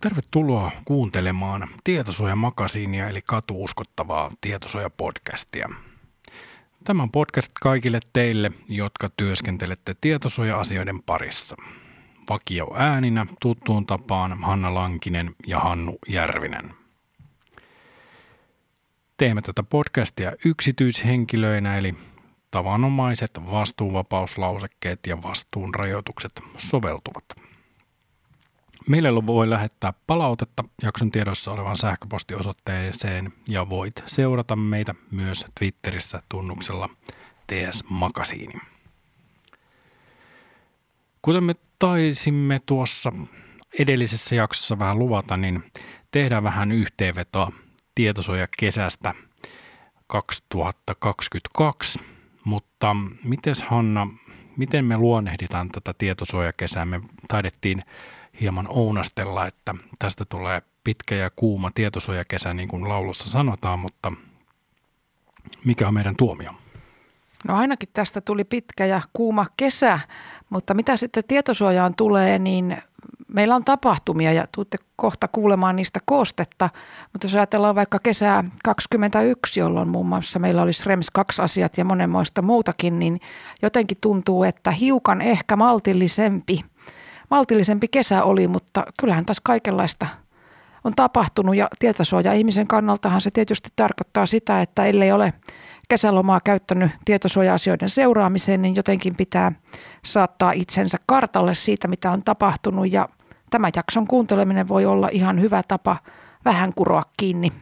Tervetuloa kuuntelemaan Tietosuojamakasiinia eli katuuskottavaa tietosuojapodcastia. Tämä on podcast kaikille teille, jotka työskentelette tietosuoja-asioiden parissa. Vakio ääninä tuttuun tapaan Hanna Lankinen ja Hannu Järvinen. Teemme tätä podcastia yksityishenkilöinä eli tavanomaiset vastuunvapauslausekkeet ja vastuun rajoitukset soveltuvat. Meille voi lähettää palautetta jakson tiedossa olevan sähköpostiosoitteeseen ja voit seurata meitä myös Twitterissä tunnuksella TS Makasiini. Kuten me taisimme tuossa edellisessä jaksossa vähän luvata, niin tehdään vähän yhteenvetoa tietosuojakesästä 2022. Mutta miten Hanna, miten me luonnehditaan tätä tietosuojakesää? Me taidettiin hieman ounastella, että tästä tulee pitkä ja kuuma tietosuojakesä, niin kuin laulussa sanotaan, mutta mikä on meidän tuomio? No ainakin tästä tuli pitkä ja kuuma kesä, mutta mitä sitten tietosuojaan tulee, niin meillä on tapahtumia ja tuutte kohta kuulemaan niistä koostetta, mutta jos ajatellaan vaikka kesää 2021, jolloin muun muassa meillä olisi REMS 2 asiat ja monenmoista muutakin, niin jotenkin tuntuu, että hiukan ehkä maltillisempi, maltillisempi kesä oli, mutta kyllähän tässä kaikenlaista on tapahtunut ja tietosuoja ihmisen kannaltahan se tietysti tarkoittaa sitä, että ellei ole kesälomaa käyttänyt tietosuoja-asioiden seuraamiseen, niin jotenkin pitää saattaa itsensä kartalle siitä, mitä on tapahtunut ja Tämä jakson kuunteleminen voi olla ihan hyvä tapa vähän kuroa kiinni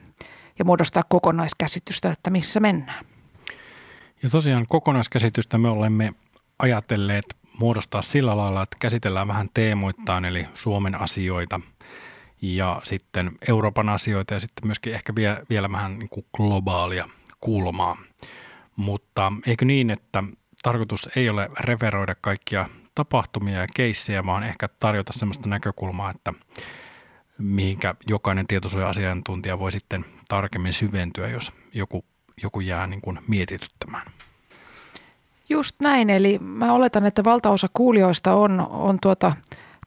ja muodostaa kokonaiskäsitystä, että missä mennään. Ja tosiaan kokonaiskäsitystä me olemme ajatelleet muodostaa sillä lailla, että käsitellään vähän teemoittain, eli Suomen asioita ja sitten Euroopan asioita ja sitten myöskin ehkä vielä, vielä vähän niin kuin globaalia kulmaa. Mutta eikö niin, että tarkoitus ei ole referoida kaikkia tapahtumia ja keissejä, vaan ehkä tarjota sellaista näkökulmaa, että mihinkä jokainen tietosuoja-asiantuntija voi sitten tarkemmin syventyä, jos joku, joku jää niin kuin mietityttämään. Just näin, eli mä oletan, että valtaosa kuulijoista on, on tuota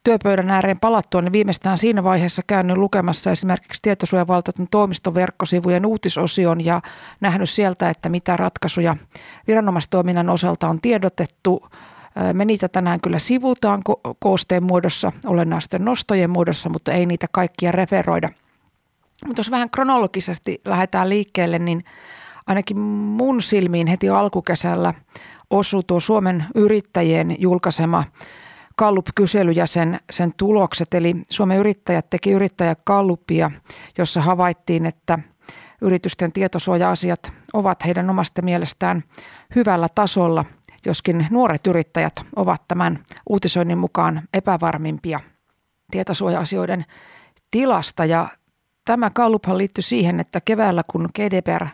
työpöydän ääreen palattua, niin viimeistään siinä vaiheessa käynyt lukemassa esimerkiksi tietosuojavaltuutetun toimiston verkkosivujen uutisosion ja nähnyt sieltä, että mitä ratkaisuja viranomaistoiminnan osalta on tiedotettu me niitä tänään kyllä sivutaan ko- koosteen muodossa, olennaisten nostojen muodossa, mutta ei niitä kaikkia referoida. Mutta jos vähän kronologisesti lähdetään liikkeelle, niin ainakin mun silmiin heti alkukesällä osui tuo Suomen yrittäjien julkaisema Kallup-kysely ja sen, sen tulokset. Eli Suomen yrittäjät teki yrittäjäkallupia, jossa havaittiin, että yritysten tietosuoja-asiat ovat heidän omasta mielestään hyvällä tasolla – joskin nuoret yrittäjät ovat tämän uutisoinnin mukaan epävarmimpia tietosuoja-asioiden tilasta. Ja tämä kalluphan liittyy siihen, että keväällä kun GDPR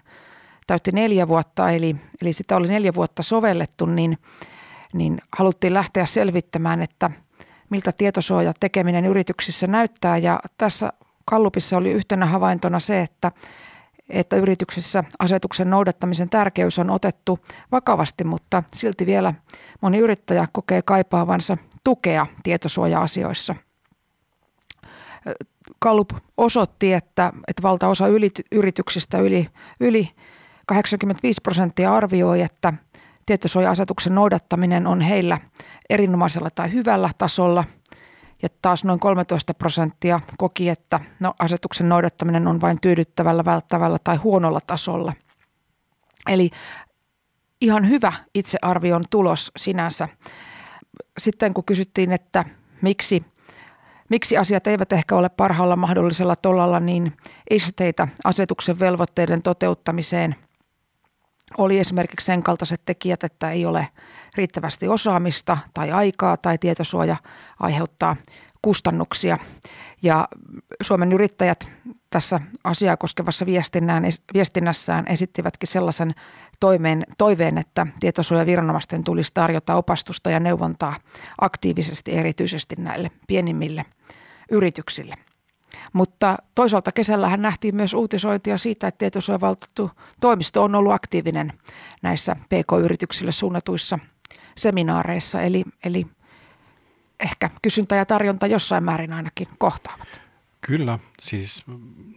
täytti neljä vuotta, eli, eli sitä oli neljä vuotta sovellettu, niin, niin haluttiin lähteä selvittämään, että miltä tietosuoja tekeminen yrityksissä näyttää. Ja tässä kallupissa oli yhtenä havaintona se, että että yrityksissä asetuksen noudattamisen tärkeys on otettu vakavasti, mutta silti vielä moni yrittäjä kokee kaipaavansa tukea tietosuoja-asioissa. Kallup osoitti, että, että valtaosa yrityksistä yli, yli 85 prosenttia arvioi, että tietosuoja-asetuksen noudattaminen on heillä erinomaisella tai hyvällä tasolla – ja taas noin 13 prosenttia koki, että no, asetuksen noudattaminen on vain tyydyttävällä, välttävällä tai huonolla tasolla. Eli ihan hyvä itsearvion tulos sinänsä. Sitten kun kysyttiin, että miksi, miksi asiat eivät ehkä ole parhaalla mahdollisella tolalla, niin esteitä asetuksen velvoitteiden toteuttamiseen – oli esimerkiksi sen kaltaiset tekijät, että ei ole riittävästi osaamista tai aikaa tai tietosuoja aiheuttaa kustannuksia. Ja Suomen yrittäjät tässä asiaa koskevassa viestinnässään esittivätkin sellaisen toimeen, toiveen, että tietosuojaviranomaisten tulisi tarjota opastusta ja neuvontaa aktiivisesti erityisesti näille pienimmille yrityksille. Mutta toisaalta kesällähän nähtiin myös uutisointia siitä, että tietosuojavaltuutettu toimisto on ollut aktiivinen näissä PK-yrityksille suunnatuissa seminaareissa, eli, eli ehkä kysyntä ja tarjonta jossain määrin ainakin kohtaavat. Kyllä, siis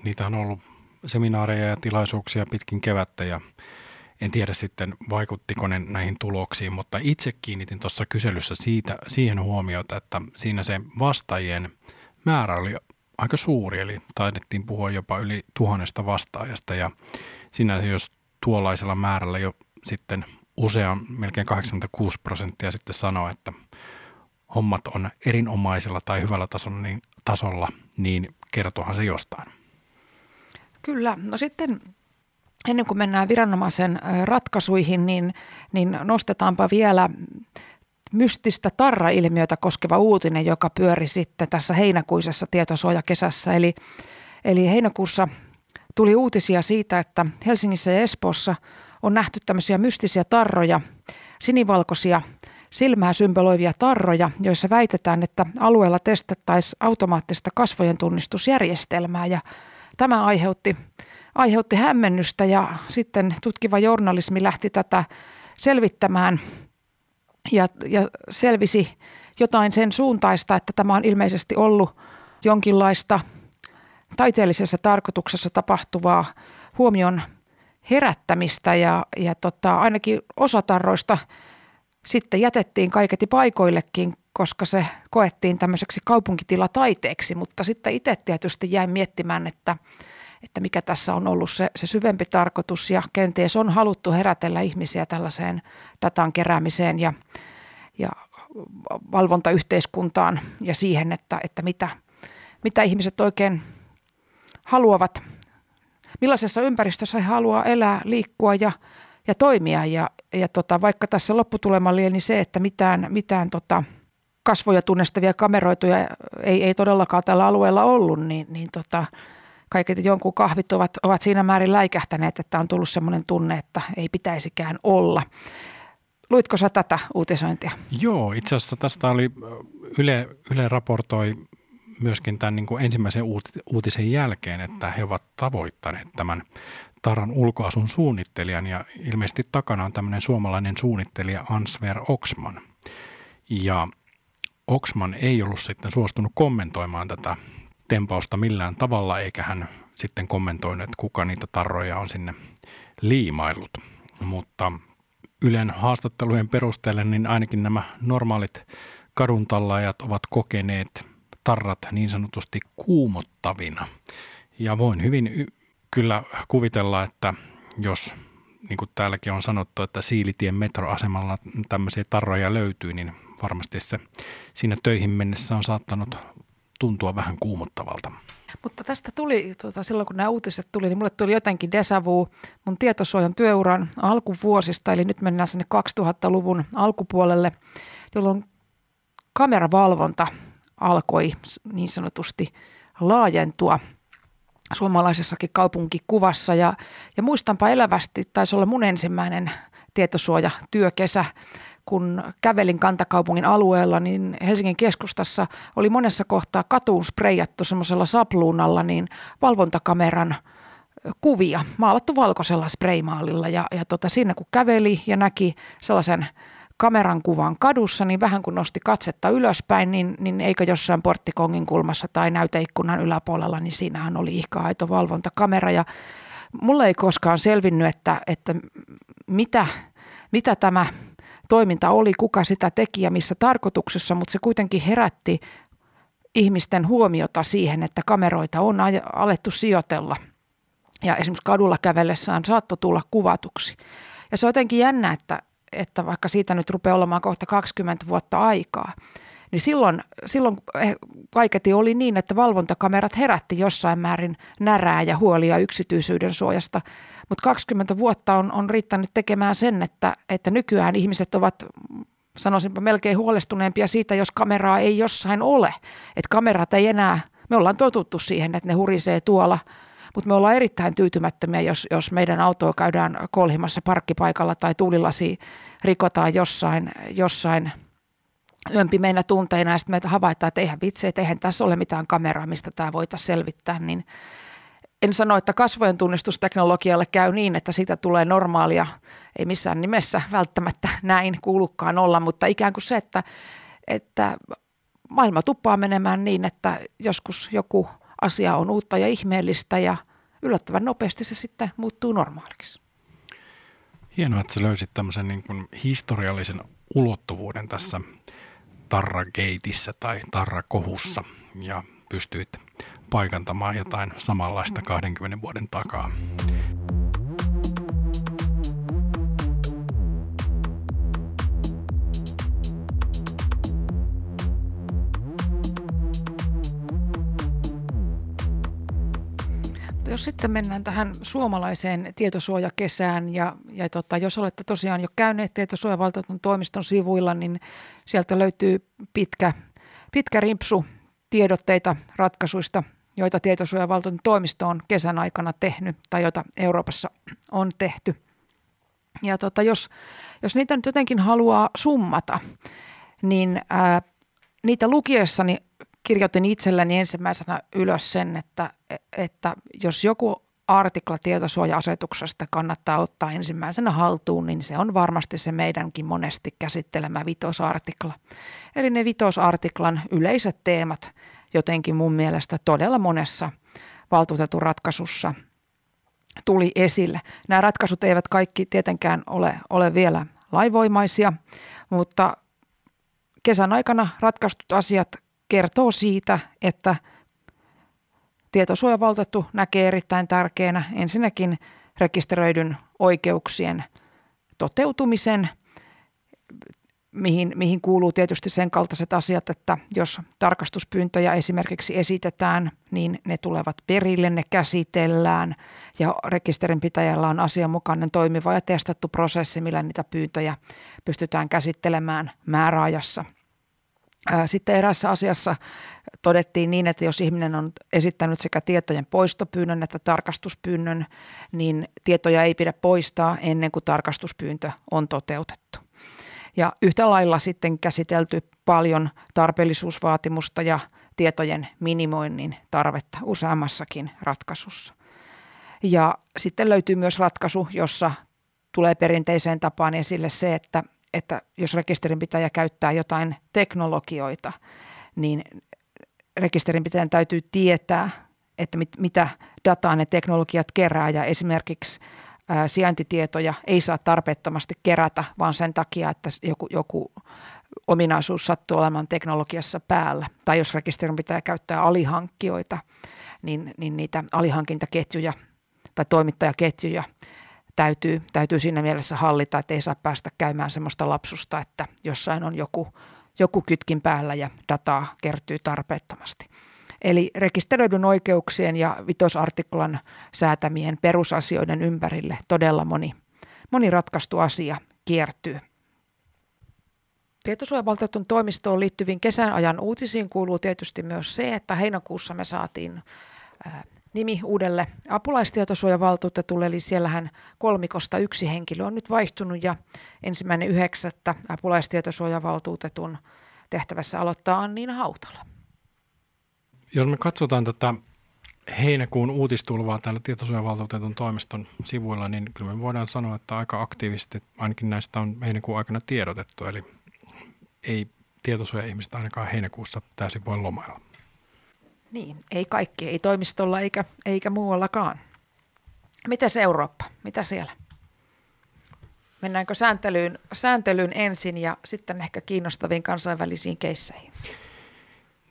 niitä on ollut seminaareja ja tilaisuuksia pitkin kevättä ja en tiedä sitten vaikuttiko ne näihin tuloksiin, mutta itse kiinnitin tuossa kyselyssä siitä, siihen huomiota, että siinä se vastaajien määrä oli aika suuri, eli taidettiin puhua jopa yli tuhannesta vastaajasta ja sinänsä jos tuollaisella määrällä jo sitten usean, melkein 86 prosenttia sitten sanoo, että hommat on erinomaisella tai hyvällä tasolla, niin, tasolla, niin kertohan se jostain. Kyllä. No sitten ennen kuin mennään viranomaisen ratkaisuihin, niin, niin nostetaanpa vielä mystistä tarra-ilmiötä koskeva uutinen, joka pyöri sitten tässä heinäkuisessa tietosuojakesässä. Eli, eli heinäkuussa tuli uutisia siitä, että Helsingissä ja Espoossa on nähty tämmöisiä mystisiä tarroja, sinivalkoisia silmää symboloivia tarroja, joissa väitetään, että alueella testattaisiin automaattista kasvojen tunnistusjärjestelmää ja tämä aiheutti, aiheutti hämmennystä ja sitten tutkiva journalismi lähti tätä selvittämään ja, ja selvisi jotain sen suuntaista, että tämä on ilmeisesti ollut jonkinlaista taiteellisessa tarkoituksessa tapahtuvaa huomion herättämistä ja, ja tota, ainakin osa tarroista sitten jätettiin kaiketi paikoillekin, koska se koettiin tämmöiseksi kaupunkitilataiteeksi, mutta sitten itse tietysti jäin miettimään, että, että mikä tässä on ollut se, se syvempi tarkoitus ja kenties on haluttu herätellä ihmisiä tällaiseen datan keräämiseen ja, ja valvontayhteiskuntaan ja siihen, että, että mitä, mitä ihmiset oikein haluavat, millaisessa ympäristössä he haluaa elää, liikkua ja, ja toimia. Ja, ja tota, vaikka tässä lopputulema oli niin se, että mitään, mitään tota, kasvoja tunnistavia kameroituja ei, ei todellakaan tällä alueella ollut, niin, niin tota, kaiket jonkun kahvit ovat, ovat siinä määrin läikähtäneet, että on tullut sellainen tunne, että ei pitäisikään olla. Luitko sä tätä uutisointia? Joo, itse asiassa tästä oli, Yle, Yle raportoi myöskin tämän niin kuin ensimmäisen uutisen jälkeen, että he ovat tavoittaneet tämän Taran ulkoasun suunnittelijan ja ilmeisesti takana on tämmöinen suomalainen suunnittelija Ansver Oxman. Ja Oxman ei ollut sitten suostunut kommentoimaan tätä tempausta millään tavalla, eikä hän sitten kommentoinut, että kuka niitä tarroja on sinne liimaillut. Mutta Ylen haastattelujen perusteella niin ainakin nämä normaalit kaduntallaajat ovat kokeneet tarrat niin sanotusti kuumottavina. Ja voin hyvin y- kyllä kuvitella, että jos niin kuin täälläkin on sanottu, että Siilitien metroasemalla tämmöisiä tarroja löytyy, niin varmasti se siinä töihin mennessä on saattanut tuntua vähän kuumottavalta. Mutta tästä tuli, tuota, silloin kun nämä uutiset tuli, niin mulle tuli jotenkin deja vu mun tietosuojan työuran alkuvuosista, eli nyt mennään sinne 2000-luvun alkupuolelle, jolloin kameravalvonta alkoi niin sanotusti laajentua suomalaisessakin kaupunkikuvassa. Ja, ja muistanpa elävästi, taisi olla mun ensimmäinen tietosuojatyökesä, kun kävelin kantakaupungin alueella, niin Helsingin keskustassa oli monessa kohtaa katuun spreijattu semmoisella sapluunalla niin valvontakameran kuvia, maalattu valkoisella spraymaalilla ja, ja tota, siinä kun käveli ja näki sellaisen kameran kuvan kadussa, niin vähän kun nosti katsetta ylöspäin, niin, niin eikö jossain porttikongin kulmassa tai näyteikkunan yläpuolella, niin siinähän oli ihka-aito valvontakamera. Ja mulle ei koskaan selvinnyt, että, että mitä, mitä tämä toiminta oli, kuka sitä teki ja missä tarkoituksessa, mutta se kuitenkin herätti ihmisten huomiota siihen, että kameroita on alettu sijoitella. Ja esimerkiksi kadulla kävellessään saattoi tulla kuvatuksi. Ja se on jotenkin jännä, että, että vaikka siitä nyt rupeaa olemaan kohta 20 vuotta aikaa, niin silloin, silloin kaiketi oli niin, että valvontakamerat herätti jossain määrin närää ja huolia yksityisyyden suojasta. Mutta 20 vuotta on, on riittänyt tekemään sen, että, että nykyään ihmiset ovat sanoisinpa melkein huolestuneempia siitä, jos kameraa ei jossain ole. Että kamerat ei enää, me ollaan totuttu siihen, että ne hurisee tuolla – mutta me ollaan erittäin tyytymättömiä, jos, jos meidän autoa käydään kolhimassa parkkipaikalla tai tuulilasi rikotaan jossain, jossain yömpimeinä tunteina ja sitten meitä havaitaan, että eihän vitsi, että eihän tässä ole mitään kameraa, mistä tämä voitaisiin selvittää, niin en sano, että kasvojen tunnistusteknologialle käy niin, että siitä tulee normaalia, ei missään nimessä välttämättä näin kuulukaan olla, mutta ikään kuin se, että, että maailma tuppaa menemään niin, että joskus joku asia on uutta ja ihmeellistä ja yllättävän nopeasti se sitten muuttuu normaaliksi. Hienoa, että sä löysit tämmöisen niin kuin historiallisen ulottuvuuden tässä Tarra-geitissä tai Tarra-kohussa ja pystyit paikantamaan jotain samanlaista 20 vuoden takaa. Jos sitten mennään tähän suomalaiseen tietosuojakesään ja, ja tota, jos olette tosiaan jo käyneet tietosuojavaltuutetun toimiston sivuilla, niin sieltä löytyy pitkä, pitkä rimpsu tiedotteita ratkaisuista, joita tietosuojavaltuutetun toimisto on kesän aikana tehnyt tai joita Euroopassa on tehty. Ja tota, jos, jos niitä nyt jotenkin haluaa summata, niin ää, niitä lukiessani kirjoitin itselleni ensimmäisenä ylös sen, että, että jos joku artikla tietosuoja-asetuksesta kannattaa ottaa ensimmäisenä haltuun, niin se on varmasti se meidänkin monesti käsittelemä vitosartikla. Eli ne vitosartiklan yleiset teemat jotenkin mun mielestä todella monessa valtuutetun ratkaisussa tuli esille. Nämä ratkaisut eivät kaikki tietenkään ole, ole vielä laivoimaisia, mutta kesän aikana ratkaistut asiat kertoo siitä, että tietosuojavaltuutettu näkee erittäin tärkeänä ensinnäkin rekisteröidyn oikeuksien toteutumisen, mihin, mihin kuuluu tietysti sen kaltaiset asiat, että jos tarkastuspyyntöjä esimerkiksi esitetään, niin ne tulevat perille, ne käsitellään ja rekisterinpitäjällä on asianmukainen toimiva ja testattu prosessi, millä niitä pyyntöjä pystytään käsittelemään määräajassa – sitten erässä asiassa todettiin niin, että jos ihminen on esittänyt sekä tietojen poistopyynnön että tarkastuspyynnön, niin tietoja ei pidä poistaa ennen kuin tarkastuspyyntö on toteutettu. Ja yhtä lailla sitten käsitelty paljon tarpeellisuusvaatimusta ja tietojen minimoinnin tarvetta useammassakin ratkaisussa. Ja sitten löytyy myös ratkaisu, jossa tulee perinteiseen tapaan esille se, että että jos rekisterinpitäjä käyttää jotain teknologioita, niin rekisterinpitäjän täytyy tietää, että mit, mitä dataa ne teknologiat kerää ja esimerkiksi ää, sijaintitietoja ei saa tarpeettomasti kerätä, vaan sen takia, että joku, joku ominaisuus sattuu olemaan teknologiassa päällä. Tai jos rekisterinpitäjä käyttää alihankkijoita, niin, niin niitä alihankintaketjuja tai toimittajaketjuja – täytyy, täytyy siinä mielessä hallita, että ei saa päästä käymään semmoista lapsusta, että jossain on joku, joku kytkin päällä ja dataa kertyy tarpeettomasti. Eli rekisteröidyn oikeuksien ja vitosartiklan säätämien perusasioiden ympärille todella moni, moni ratkaistu asia kiertyy. Tietosuojavaltuutetun toimistoon liittyviin kesän ajan uutisiin kuuluu tietysti myös se, että heinäkuussa me saatiin nimi uudelle apulaistietosuojavaltuutetulle, eli siellähän kolmikosta yksi henkilö on nyt vaihtunut ja ensimmäinen yhdeksättä apulaistietosuojavaltuutetun tehtävässä aloittaa Anniina Hautala. Jos me katsotaan tätä heinäkuun uutistulvaa täällä tietosuojavaltuutetun toimiston sivuilla, niin kyllä me voidaan sanoa, että aika aktiivisesti ainakin näistä on heinäkuun aikana tiedotettu, eli ei tietosuoja-ihmistä ainakaan heinäkuussa täysin voi lomailla. Niin, ei kaikki, ei toimistolla eikä, eikä muuallakaan. Mitäs Eurooppa? Mitä siellä? Mennäänkö sääntelyyn, sääntelyyn ensin ja sitten ehkä kiinnostaviin kansainvälisiin keisseihin?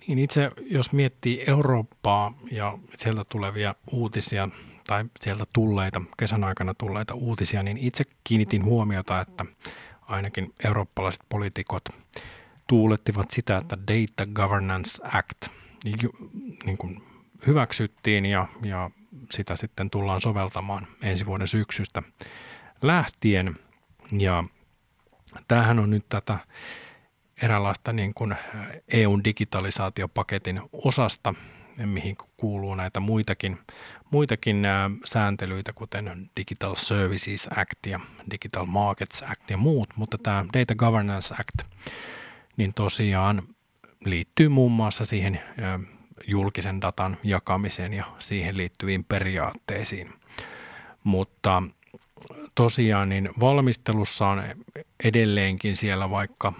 Niin itse, jos miettii Eurooppaa ja sieltä tulevia uutisia tai sieltä tulleita, kesän aikana tulleita uutisia, niin itse kiinnitin huomiota, että ainakin eurooppalaiset poliitikot tuulettivat sitä, että Data Governance Act – niin kuin hyväksyttiin ja, ja sitä sitten tullaan soveltamaan ensi vuoden syksystä lähtien. Ja tämähän on nyt tätä eräänlaista niin kuin EUn digitalisaatiopaketin osasta, mihin kuuluu näitä muitakin, muitakin sääntelyitä, kuten Digital Services Act ja Digital Markets Act ja muut, mutta tämä Data Governance Act, niin tosiaan liittyy muun muassa siihen julkisen datan jakamiseen ja siihen liittyviin periaatteisiin. Mutta tosiaan niin valmistelussa on edelleenkin siellä vaikka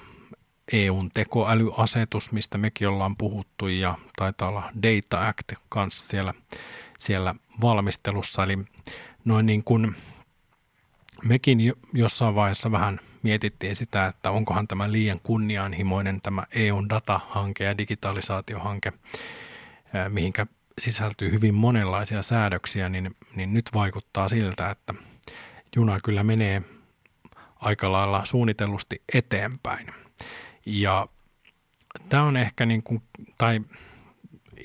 EUn tekoälyasetus, mistä mekin ollaan puhuttu, ja taitaa olla Data Act kanssa siellä, siellä valmistelussa. Eli noin niin kuin mekin jossain vaiheessa vähän mietittiin sitä, että onkohan tämä liian kunnianhimoinen tämä EUn datahanke ja digitalisaatiohanke, mihinkä sisältyy hyvin monenlaisia säädöksiä, niin, niin nyt vaikuttaa siltä, että juna kyllä menee aika lailla suunnitellusti eteenpäin. Ja tämä on ehkä niin kuin, tai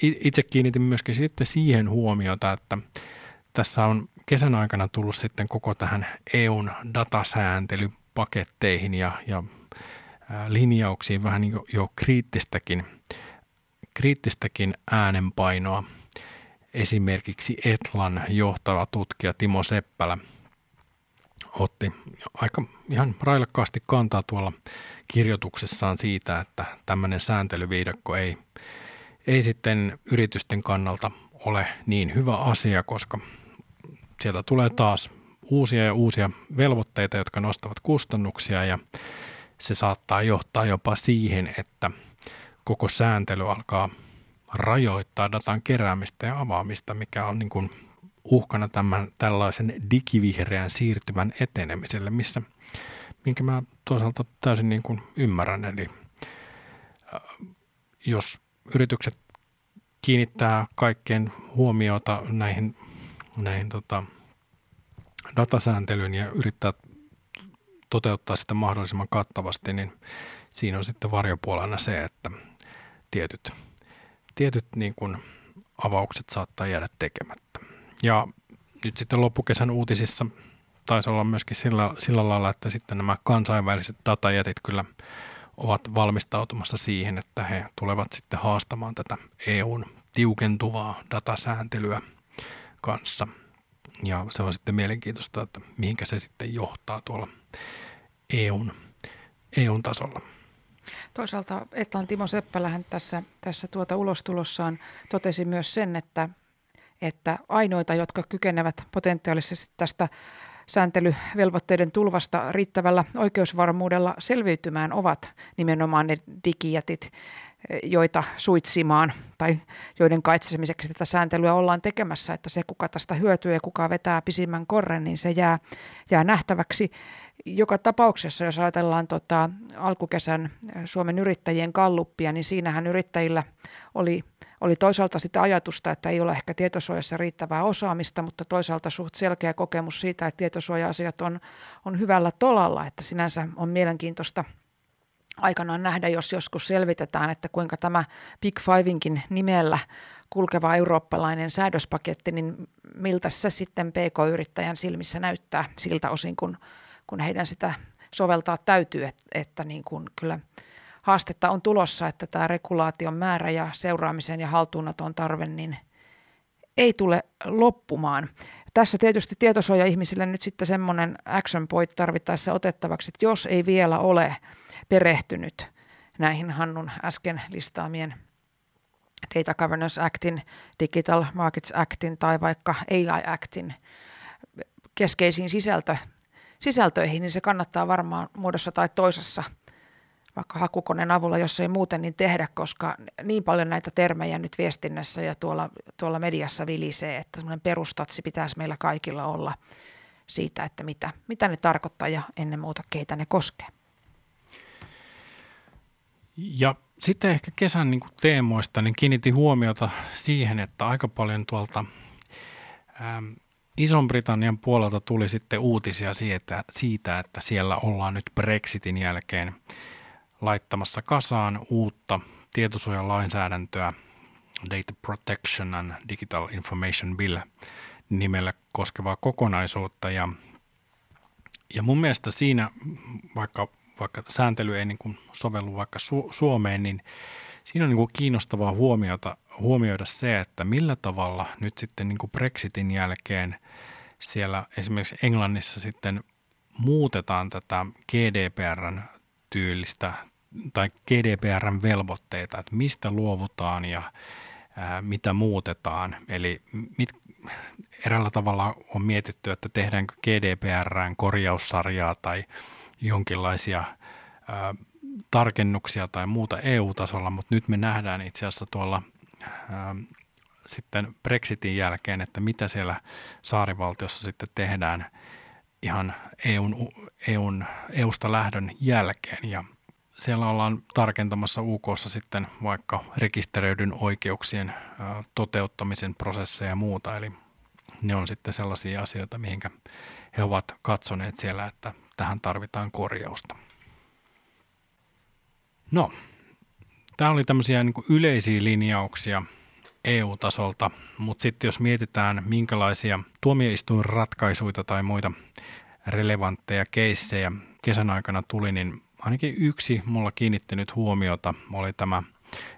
itse kiinnitin myöskin sitten siihen huomiota, että tässä on kesän aikana tullut sitten koko tähän EUn datasääntelypaketteihin ja, ja linjauksiin vähän niin jo kriittistäkin, kriittistäkin äänenpainoa. Esimerkiksi Etlan johtava tutkija Timo Seppälä otti aika ihan railakkaasti kantaa tuolla kirjoituksessaan siitä, että tämmöinen sääntelyviidakko ei, ei sitten yritysten kannalta ole niin hyvä asia, koska sieltä tulee taas uusia ja uusia velvoitteita, jotka nostavat kustannuksia ja se saattaa johtaa jopa siihen, että koko sääntely alkaa rajoittaa datan keräämistä ja avaamista, mikä on niin kuin uhkana tämän tällaisen digivihreän siirtymän etenemiselle, missä, minkä mä toisaalta täysin niin kuin ymmärrän. Eli äh, jos yritykset kiinnittää kaikkeen huomiota näihin, näihin tota, datasääntelyyn ja yrittää toteuttaa sitä mahdollisimman kattavasti, niin siinä on sitten varjopuolena se, että tietyt, tietyt niin kuin avaukset saattaa jäädä tekemättä. Ja nyt sitten loppukesän uutisissa taisi olla myöskin sillä, sillä lailla, että sitten nämä kansainväliset datajätit kyllä ovat valmistautumassa siihen, että he tulevat sitten haastamaan tätä EUn tiukentuvaa datasääntelyä kanssa. Ja se on sitten mielenkiintoista, että mihinkä se sitten johtaa tuolla EUn, EUn tasolla. Toisaalta Etlan Timo Seppälähän tässä, tässä tuota ulostulossaan totesi myös sen, että, että ainoita, jotka kykenevät potentiaalisesti tästä sääntelyvelvoitteiden tulvasta riittävällä oikeusvarmuudella selviytymään ovat nimenomaan ne digijätit, joita suitsimaan tai joiden kaitsemiseksi tätä sääntelyä ollaan tekemässä, että se kuka tästä hyötyy ja kuka vetää pisimmän korren, niin se jää, jää nähtäväksi. Joka tapauksessa, jos ajatellaan tota, alkukesän Suomen yrittäjien kalluppia, niin siinähän yrittäjillä oli, oli toisaalta sitä ajatusta, että ei ole ehkä tietosuojassa riittävää osaamista, mutta toisaalta suht selkeä kokemus siitä, että tietosuoja-asiat on, on hyvällä tolalla, että sinänsä on mielenkiintoista – aikanaan nähdä, jos joskus selvitetään, että kuinka tämä Big Fivinkin nimellä kulkeva eurooppalainen säädöspaketti, niin miltä se sitten PK-yrittäjän silmissä näyttää siltä osin, kun, kun heidän sitä soveltaa täytyy, että, että niin kuin kyllä haastetta on tulossa, että tämä regulaation määrä ja seuraamisen ja haltuunoton tarve niin ei tule loppumaan. Tässä tietysti tietosuoja-ihmisille nyt sitten semmoinen action point tarvittaessa otettavaksi, että jos ei vielä ole perehtynyt näihin Hannun äsken listaamien Data Governance Actin, Digital Markets Actin tai vaikka AI Actin keskeisiin sisältö, sisältöihin, niin se kannattaa varmaan muodossa tai toisessa vaikka hakukoneen avulla, jos ei muuten niin tehdä, koska niin paljon näitä termejä nyt viestinnässä ja tuolla, tuolla mediassa vilisee, että semmoinen perustatsi pitäisi meillä kaikilla olla siitä, että mitä, mitä ne tarkoittaa ja ennen muuta keitä ne koskee. Ja sitten ehkä kesän niin teemoista niin kiinnitin huomiota siihen, että aika paljon tuolta ähm, Ison-Britannian puolelta tuli sitten uutisia siitä, siitä, että siellä ollaan nyt Brexitin jälkeen laittamassa kasaan uutta tietosuojalainsäädäntöä Data Protection and Digital Information Bill nimellä koskevaa kokonaisuutta. Ja, ja mun mielestä siinä, vaikka vaikka sääntely ei niin kuin sovellu vaikka Su- Suomeen, niin siinä on niin kuin kiinnostavaa huomiota, huomioida se, että millä tavalla nyt sitten niin kuin Brexitin jälkeen siellä esimerkiksi Englannissa sitten muutetaan tätä GDPRn tyylistä tai GDPRn velvoitteita, että mistä luovutaan ja ää, mitä muutetaan. Eli mit, eräällä tavalla on mietitty, että tehdäänkö GDPRn korjaussarjaa tai jonkinlaisia ää, tarkennuksia tai muuta EU-tasolla, mutta nyt me nähdään itse asiassa tuolla ää, sitten Brexitin jälkeen, että mitä siellä saarivaltiossa sitten tehdään ihan EUn, EUn, EUsta lähdön jälkeen. Ja siellä ollaan tarkentamassa UKssa sitten vaikka rekisteröidyn oikeuksien toteuttamisen prosesseja ja muuta, eli ne on sitten sellaisia asioita, mihinkä he ovat katsoneet siellä, että tähän tarvitaan korjausta. No, tämä oli tämmöisiä niin yleisiä linjauksia EU-tasolta, mutta sitten jos mietitään, minkälaisia tuomioistuinratkaisuja tai muita relevantteja keissejä kesän aikana tuli, niin ainakin yksi mulla kiinnittänyt huomiota oli tämä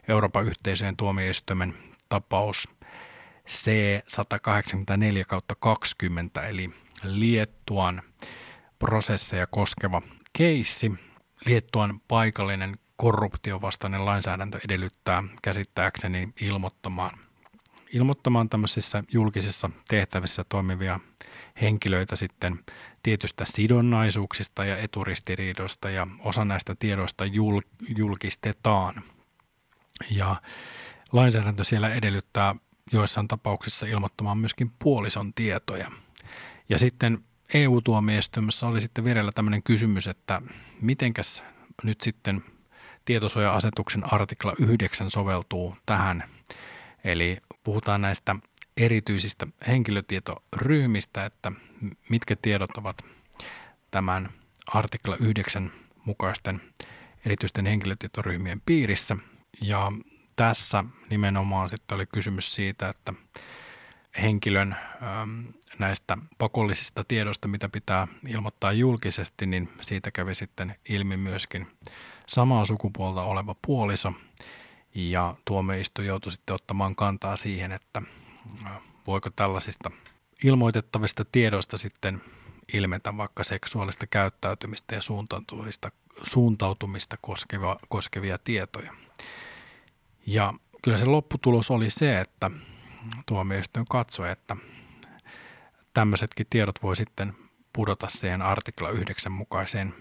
Euroopan yhteisöjen tuomioistuimen tapaus C184 20, eli Liettuan prosesseja koskeva keissi. Liettuan paikallinen korruptiovastainen lainsäädäntö edellyttää käsittääkseni ilmoittamaan, ilmoittamaan tämmöisissä julkisissa tehtävissä toimivia henkilöitä sitten tietystä sidonnaisuuksista ja eturistiriidoista ja osa näistä tiedoista jul, julkistetaan. Ja lainsäädäntö siellä edellyttää joissain tapauksissa ilmoittamaan myöskin puolison tietoja. Ja sitten EU-tuomioistuimessa oli sitten vireillä tämmöinen kysymys, että mitenkäs nyt sitten tietosuoja-asetuksen artikla 9 soveltuu tähän. Eli puhutaan näistä erityisistä henkilötietoryhmistä, että mitkä tiedot ovat tämän artikla 9 mukaisten erityisten henkilötietoryhmien piirissä. Ja tässä nimenomaan sitten oli kysymys siitä, että henkilön näistä pakollisista tiedoista, mitä pitää ilmoittaa julkisesti, niin siitä kävi sitten ilmi myöskin samaa sukupuolta oleva puoliso. Ja tuomioistu joutui sitten ottamaan kantaa siihen, että voiko tällaisista ilmoitettavista tiedoista sitten ilmetä vaikka seksuaalista käyttäytymistä ja suuntautumista, suuntautumista koskevia, koskevia tietoja. Ja kyllä se lopputulos oli se, että tuomioistuin katsoi, että tämmöisetkin tiedot voi sitten pudota siihen artikla 9 mukaiseen,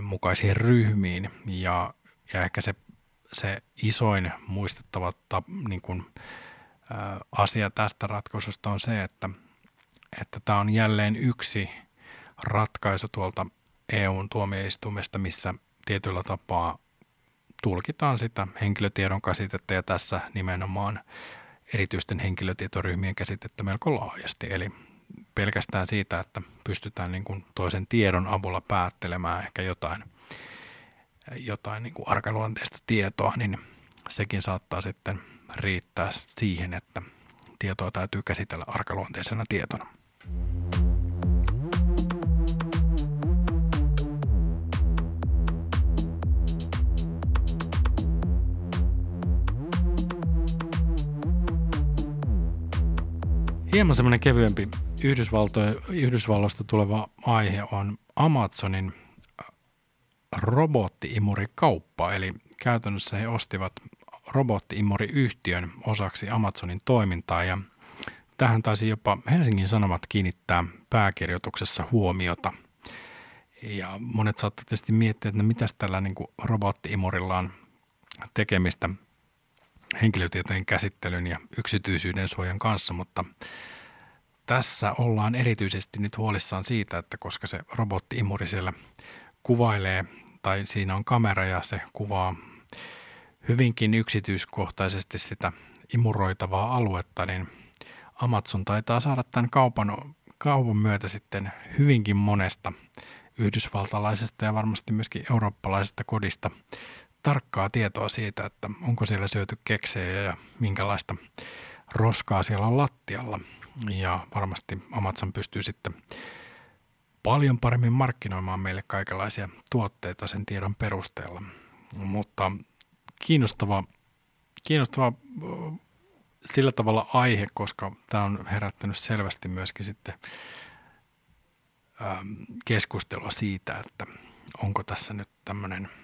mukaisiin ryhmiin ja, ja ehkä se, se isoin muistettava ta, niin kuin, ä, äh, asia tästä ratkaisusta on se, että että tämä on jälleen yksi ratkaisu tuolta EUn tuomioistuimesta, missä tietyllä tapaa tulkitaan sitä henkilötiedon käsitettä ja tässä nimenomaan erityisten henkilötietoryhmien käsitettä melko laajasti. Eli pelkästään siitä, että pystytään niin kuin toisen tiedon avulla päättelemään ehkä jotain, jotain niin kuin arkaluonteista tietoa, niin sekin saattaa sitten riittää siihen, että tietoa täytyy käsitellä arkaluonteisena tietona. Hieman semmoinen kevyempi Yhdysvalloista tuleva aihe on Amazonin robotti-imurikauppa, eli käytännössä he ostivat robotti-imuriyhtiön osaksi Amazonin toimintaa ja tähän taisi jopa Helsingin Sanomat kiinnittää pääkirjoituksessa huomiota. Ja monet saattavat tietysti miettiä, että no mitäs tällä niin robotti-imurilla on tekemistä – henkilötietojen käsittelyn ja yksityisyyden suojan kanssa, mutta tässä ollaan erityisesti nyt huolissaan siitä, että koska se robotti-imuri siellä kuvailee tai siinä on kamera ja se kuvaa hyvinkin yksityiskohtaisesti sitä imuroitavaa aluetta, niin Amazon taitaa saada tämän kaupan, kaupan myötä sitten hyvinkin monesta yhdysvaltalaisesta ja varmasti myöskin eurooppalaisesta kodista tarkkaa tietoa siitä, että onko siellä syöty keksejä ja minkälaista roskaa siellä on lattialla. Ja varmasti Amazon pystyy sitten paljon paremmin markkinoimaan meille kaikenlaisia tuotteita sen tiedon perusteella. Mutta kiinnostava, kiinnostava sillä tavalla aihe, koska tämä on herättänyt selvästi myöskin sitten keskustelua siitä, että onko tässä nyt tämmöinen –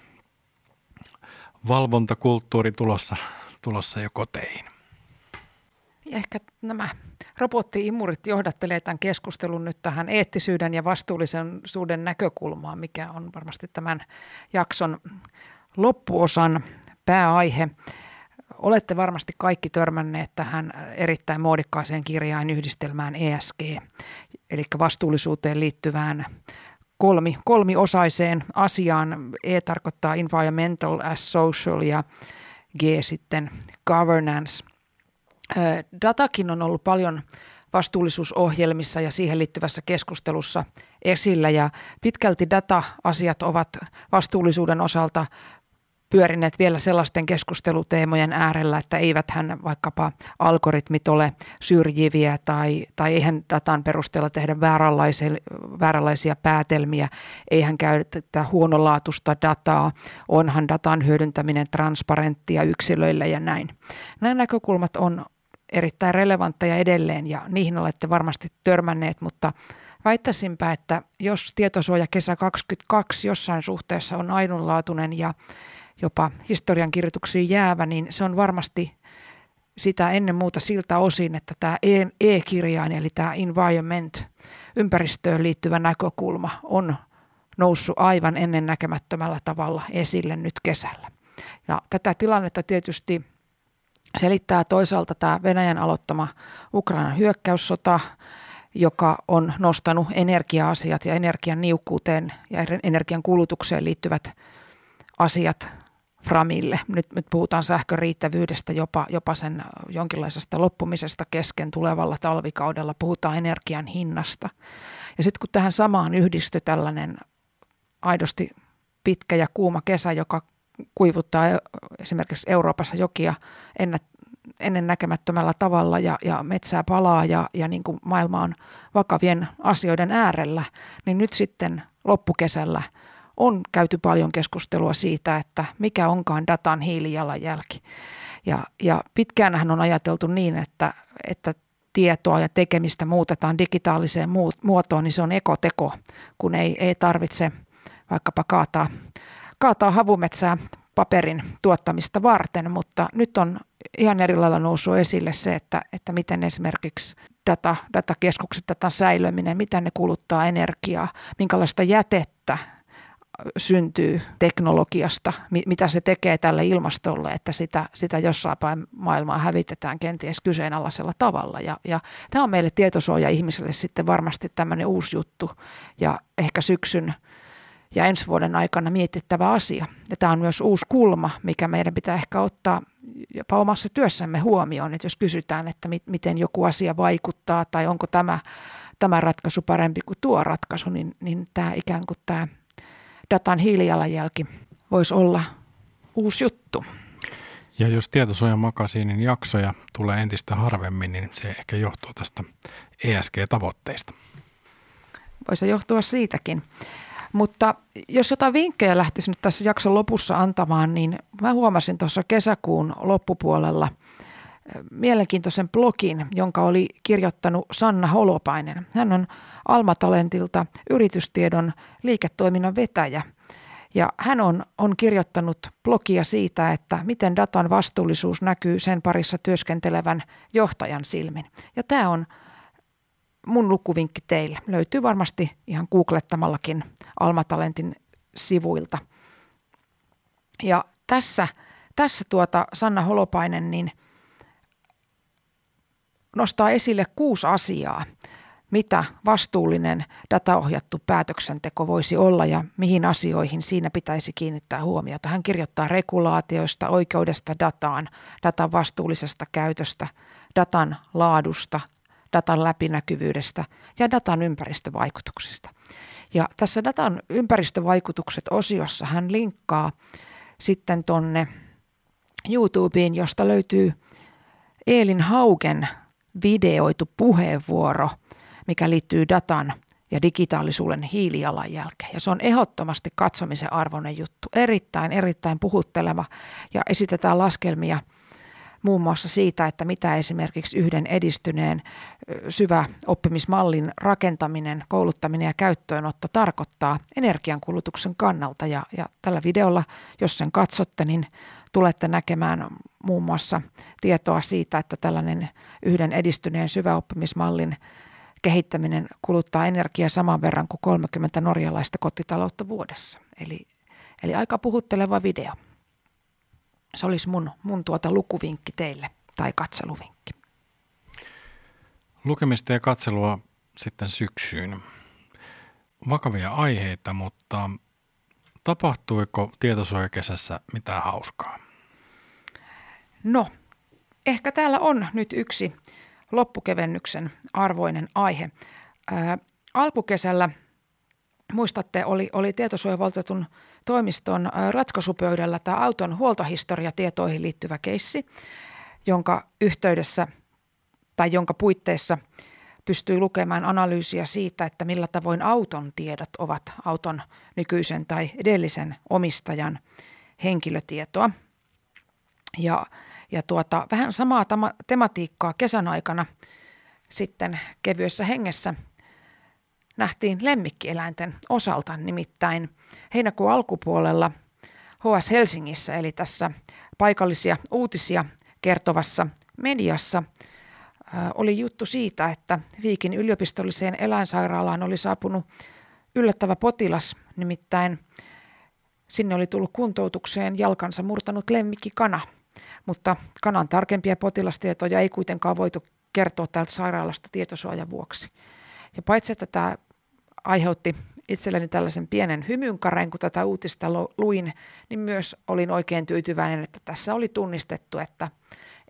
valvontakulttuuri tulossa, tulossa jo koteihin. Ehkä nämä robottiimurit johdattelee tämän keskustelun nyt tähän eettisyyden ja vastuullisuuden näkökulmaan, mikä on varmasti tämän jakson loppuosan pääaihe. Olette varmasti kaikki törmänneet tähän erittäin muodikkaaseen kirjain yhdistelmään ESG, eli vastuullisuuteen liittyvään kolmi, kolmiosaiseen asiaan. E tarkoittaa environmental as social ja G sitten governance. Datakin on ollut paljon vastuullisuusohjelmissa ja siihen liittyvässä keskustelussa esillä ja pitkälti data-asiat ovat vastuullisuuden osalta pyörineet vielä sellaisten keskusteluteemojen äärellä, että eivät hän vaikkapa algoritmit ole syrjiviä tai, tai eihän datan perusteella tehdä vääränlaisia, vääränlaisia päätelmiä, eihän käytetä huonolaatusta dataa, onhan datan hyödyntäminen transparenttia yksilöille ja näin. Nämä näkökulmat on erittäin relevantteja edelleen ja niihin olette varmasti törmänneet, mutta väittäisinpä, että jos tietosuoja kesä 22 jossain suhteessa on ainunlaatuinen ja jopa historiankirjoituksiin jäävä, niin se on varmasti sitä ennen muuta siltä osin, että tämä e- e-kirjain eli tämä environment, ympäristöön liittyvä näkökulma on noussut aivan ennen näkemättömällä tavalla esille nyt kesällä. Ja tätä tilannetta tietysti selittää toisaalta tämä Venäjän aloittama Ukrainan hyökkäyssota, joka on nostanut energia-asiat ja energian niukkuuteen ja energian kulutukseen liittyvät asiat framille. Nyt, nyt puhutaan sähkön riittävyydestä, jopa, jopa sen jonkinlaisesta loppumisesta kesken tulevalla talvikaudella. Puhutaan energian hinnasta. Ja sitten kun tähän samaan yhdistyi tällainen aidosti pitkä ja kuuma kesä, joka kuivuttaa esimerkiksi Euroopassa jokia ennät, ennen näkemättömällä tavalla ja, ja metsää palaa ja, ja niin kuin maailma on vakavien asioiden äärellä, niin nyt sitten loppukesällä – on käyty paljon keskustelua siitä, että mikä onkaan datan hiilijalanjälki. Ja, ja pitkäänhän on ajateltu niin, että, että tietoa ja tekemistä muutetaan digitaaliseen muotoon, niin se on ekoteko, kun ei, ei tarvitse vaikkapa kaataa, kaataa havumetsää paperin tuottamista varten, mutta nyt on ihan eri lailla noussut esille se, että, että miten esimerkiksi data, datakeskukset, datan säilöminen, miten ne kuluttaa energiaa, minkälaista jätettä syntyy teknologiasta, mitä se tekee tälle ilmastolle, että sitä, sitä jossain päin maailmaa hävitetään kenties kyseenalaisella tavalla. Ja, ja tämä on meille tietosuoja ihmiselle sitten varmasti tämmöinen uusi juttu ja ehkä syksyn ja ensi vuoden aikana mietittävä asia. Ja tämä on myös uusi kulma, mikä meidän pitää ehkä ottaa jopa omassa työssämme huomioon, että jos kysytään, että mi- miten joku asia vaikuttaa tai onko tämä, tämä ratkaisu parempi kuin tuo ratkaisu, niin, niin tämä ikään kuin tämä datan hiilijalanjälki voisi olla uusi juttu. Ja jos tietosuojan makasiinin jaksoja tulee entistä harvemmin, niin se ehkä johtuu tästä ESG-tavoitteista. Voisi johtua siitäkin. Mutta jos jotain vinkkejä lähtisi nyt tässä jakson lopussa antamaan, niin mä huomasin tuossa kesäkuun loppupuolella mielenkiintoisen blogin, jonka oli kirjoittanut Sanna Holopainen. Hän on Almatalentilta yritystiedon liiketoiminnan vetäjä. Ja hän on, on kirjoittanut blogia siitä, että miten datan vastuullisuus näkyy sen parissa työskentelevän johtajan silmin. Ja tämä on mun lukuvinkki teille. Löytyy varmasti ihan googlettamallakin Almatalentin sivuilta. Ja tässä, tässä tuota Sanna Holopainen niin nostaa esille kuusi asiaa, mitä vastuullinen dataohjattu päätöksenteko voisi olla ja mihin asioihin siinä pitäisi kiinnittää huomiota. Hän kirjoittaa regulaatioista, oikeudesta dataan, datan vastuullisesta käytöstä, datan laadusta, datan läpinäkyvyydestä ja datan ympäristövaikutuksista. Ja tässä datan ympäristövaikutukset osiossa hän linkkaa sitten tonne YouTubeen, josta löytyy Eelin Haugen videoitu puheenvuoro – mikä liittyy datan ja digitaalisuuden hiilijalanjälkeen. Ja se on ehdottomasti katsomisen arvoinen juttu. Erittäin, erittäin puhutteleva ja esitetään laskelmia muun muassa siitä, että mitä esimerkiksi yhden edistyneen syvä oppimismallin rakentaminen, kouluttaminen ja käyttöönotto tarkoittaa energiankulutuksen kannalta. Ja, ja tällä videolla, jos sen katsotte, niin tulette näkemään muun muassa tietoa siitä, että tällainen yhden edistyneen syväoppimismallin kehittäminen kuluttaa energiaa saman verran kuin 30 norjalaista kotitaloutta vuodessa. Eli, eli aika puhutteleva video. Se olisi mun, mun tuota lukuvinkki teille tai katseluvinkki. Lukemista ja katselua sitten syksyyn. Vakavia aiheita, mutta tapahtuiko tietosuojakesässä mitään hauskaa? No, ehkä täällä on nyt yksi loppukevennyksen arvoinen aihe. Ää, alkukesällä, muistatte, oli, oli tietosuojavaltuutetun toimiston ratkaisupöydällä tämä auton huoltohistoriatietoihin liittyvä keissi, jonka yhteydessä tai jonka puitteissa pystyy lukemaan analyysiä siitä, että millä tavoin auton tiedot ovat auton nykyisen tai edellisen omistajan henkilötietoa. Ja, ja tuota, vähän samaa tama, tematiikkaa kesän aikana sitten kevyessä hengessä nähtiin lemmikkieläinten osalta, nimittäin heinäkuun alkupuolella HS Helsingissä, eli tässä paikallisia uutisia kertovassa mediassa – oli juttu siitä, että Viikin yliopistolliseen eläinsairaalaan oli saapunut yllättävä potilas, nimittäin sinne oli tullut kuntoutukseen jalkansa murtanut lemmikkikana, mutta kanan tarkempia potilastietoja ei kuitenkaan voitu kertoa täältä sairaalasta tietosuojan vuoksi. Ja paitsi että tämä aiheutti itselleni tällaisen pienen hymynkaren, kun tätä uutista luin, niin myös olin oikein tyytyväinen, että tässä oli tunnistettu, että,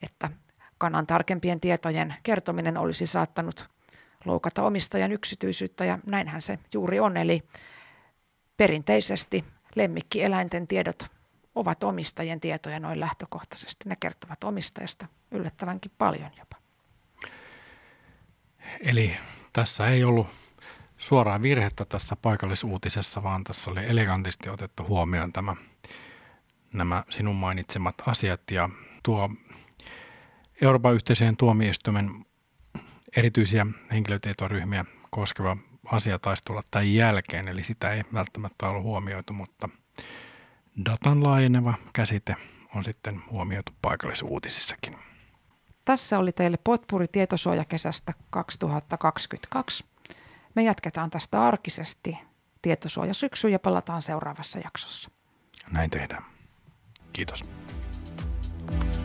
että kanan tarkempien tietojen kertominen olisi saattanut loukata omistajan yksityisyyttä ja näinhän se juuri on. Eli perinteisesti lemmikkieläinten tiedot ovat omistajien tietoja noin lähtökohtaisesti. Ne kertovat omistajasta yllättävänkin paljon jopa. Eli tässä ei ollut suoraa virhettä tässä paikallisuutisessa, vaan tässä oli elegantisti otettu huomioon tämä, nämä sinun mainitsemat asiat ja tuo Euroopan yhteisöjen tuomioistuimen erityisiä henkilötietoryhmiä koskeva asia taisi tulla tämän jälkeen, eli sitä ei välttämättä ollut huomioitu, mutta datan laajeneva käsite on sitten huomioitu paikallisuutisissakin. Tässä oli teille potpuri tietosuojakesästä 2022. Me jatketaan tästä arkisesti tietosuoja syksyyn ja palataan seuraavassa jaksossa. Näin tehdään. Kiitos. thank you